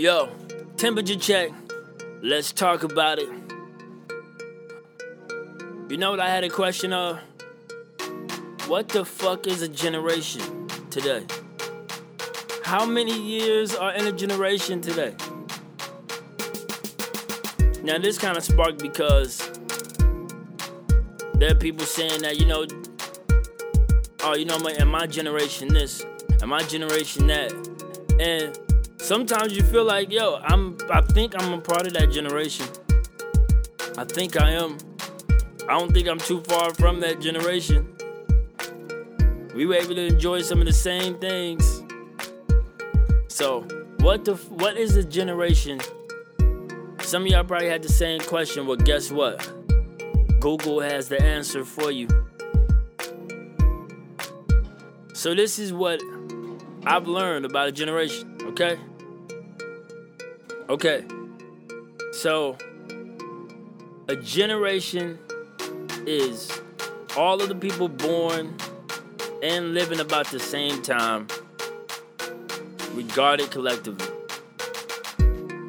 Yo, temperature check. Let's talk about it. You know what I had a question of? What the fuck is a generation today? How many years are in a generation today? Now, this kind of sparked because there are people saying that, you know, oh, you know, in my generation this, and my generation that. And sometimes you feel like, yo, I'm I think I'm a part of that generation. I think I am. I don't think I'm too far from that generation. We were able to enjoy some of the same things. So, what the what is a generation? Some of y'all probably had the same question, but guess what? Google has the answer for you. So this is what I've learned about a generation, okay? Okay. So, a generation is all of the people born and living about the same time, regarded collectively.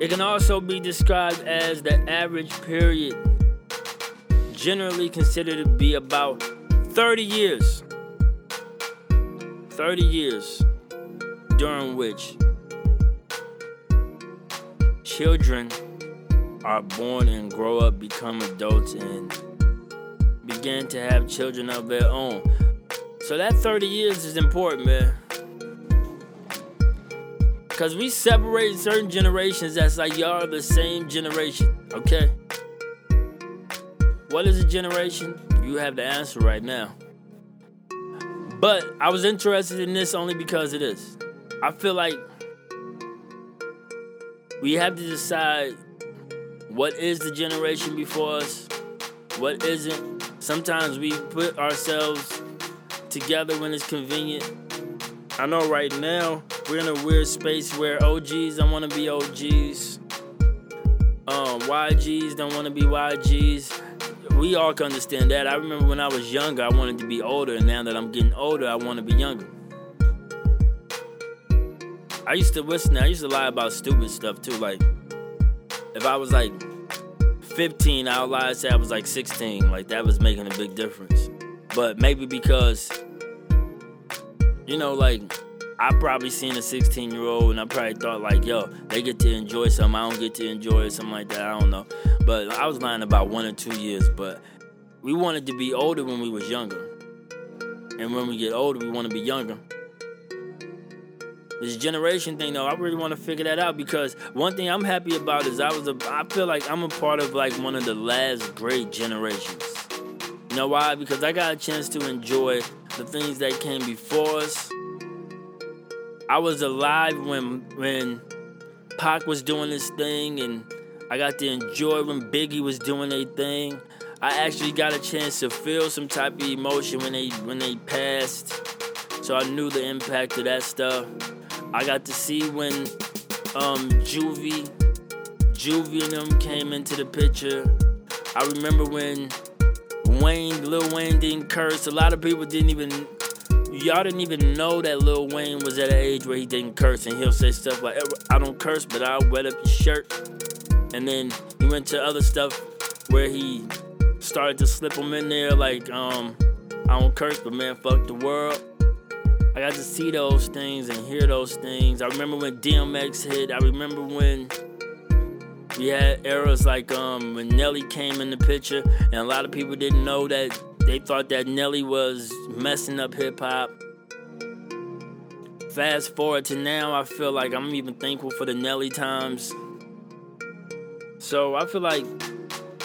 It can also be described as the average period, generally considered to be about 30 years. 30 years during which children are born and grow up, become adults, and begin to have children of their own. So that 30 years is important, man. Because we separate certain generations that's like y'all are the same generation, okay? What is a generation? You have the answer right now. But I was interested in this only because it is. I feel like we have to decide what is the generation before us, what isn't. Sometimes we put ourselves together when it's convenient. I know right now we're in a weird space where OGs don't want to be OGs. Um, YGs don't want to be YGs. We all can understand that. I remember when I was younger, I wanted to be older, and now that I'm getting older, I want to be younger. I used to listen. I used to lie about stupid stuff too. Like, if I was like 15, I would lie and say I was like 16. Like that was making a big difference. But maybe because, you know, like I probably seen a 16 year old and I probably thought like, yo, they get to enjoy something. I don't get to enjoy it, something like that. I don't know. But I was lying about one or two years. But we wanted to be older when we was younger. And when we get older, we want to be younger. This generation thing, though, I really want to figure that out because one thing I'm happy about is I was a, I feel like I'm a part of like one of the last great generations. You know why? Because I got a chance to enjoy the things that came before us. I was alive when when Pac was doing this thing, and I got to enjoy when Biggie was doing a thing. I actually got a chance to feel some type of emotion when they when they passed, so I knew the impact of that stuff. I got to see when um, Juvie, Juvie and them came into the picture. I remember when Wayne, Lil Wayne didn't curse. A lot of people didn't even, y'all didn't even know that Lil Wayne was at an age where he didn't curse, and he'll say stuff like, "I don't curse, but I'll wet up your shirt." And then he went to other stuff where he started to slip them in there, like, um, "I don't curse, but man, fuck the world." I got to see those things and hear those things. I remember when DMX hit. I remember when we had eras like um, when Nelly came in the picture, and a lot of people didn't know that they thought that Nelly was messing up hip hop. Fast forward to now, I feel like I'm even thankful for the Nelly times. So I feel like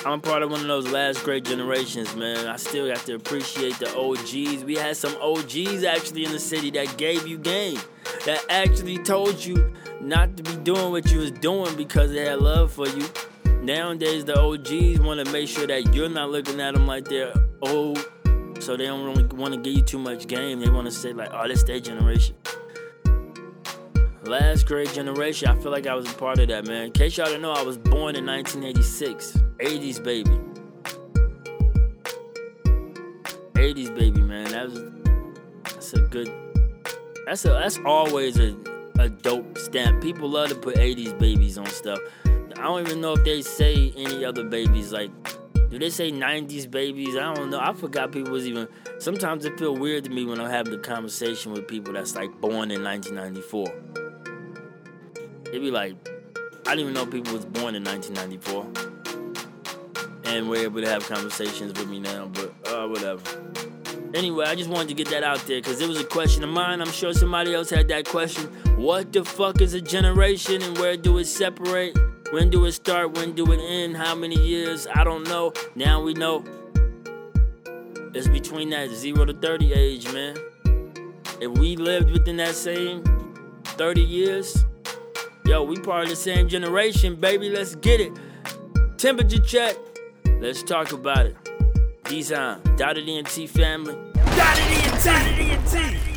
I'm part of one of those last great generations, man. I still got to appreciate the OGs. We had some OGs actually in the city that gave you game, that actually told you not to be doing what you was doing because they had love for you. Nowadays, the OGs want to make sure that you're not looking at them like they're old, so they don't really want to give you too much game. They want to say like, "Oh, this their generation." Last great generation. I feel like I was a part of that, man. In case y'all don't know, I was born in 1986. 80s baby. 80s baby, man. That was that's a good that's a that's always a a dope stamp. People love to put 80s babies on stuff. I don't even know if they say any other babies. Like, do they say 90s babies? I don't know. I forgot people was even. Sometimes it feel weird to me when I'm having a conversation with people that's like born in 1994. It'd be like, I didn't even know people was born in 1994. And we're able to have conversations with me now, but uh, whatever. Anyway, I just wanted to get that out there because it was a question of mine. I'm sure somebody else had that question. What the fuck is a generation and where do it separate? When do it start? When do it end? How many years? I don't know. Now we know. It's between that 0 to 30 age, man. If we lived within that same 30 years, yo, we part of the same generation, baby. Let's get it. Temperature check. Let's talk about it. Design. Dotted ENT family. Dotted ENT. Dotted ENT.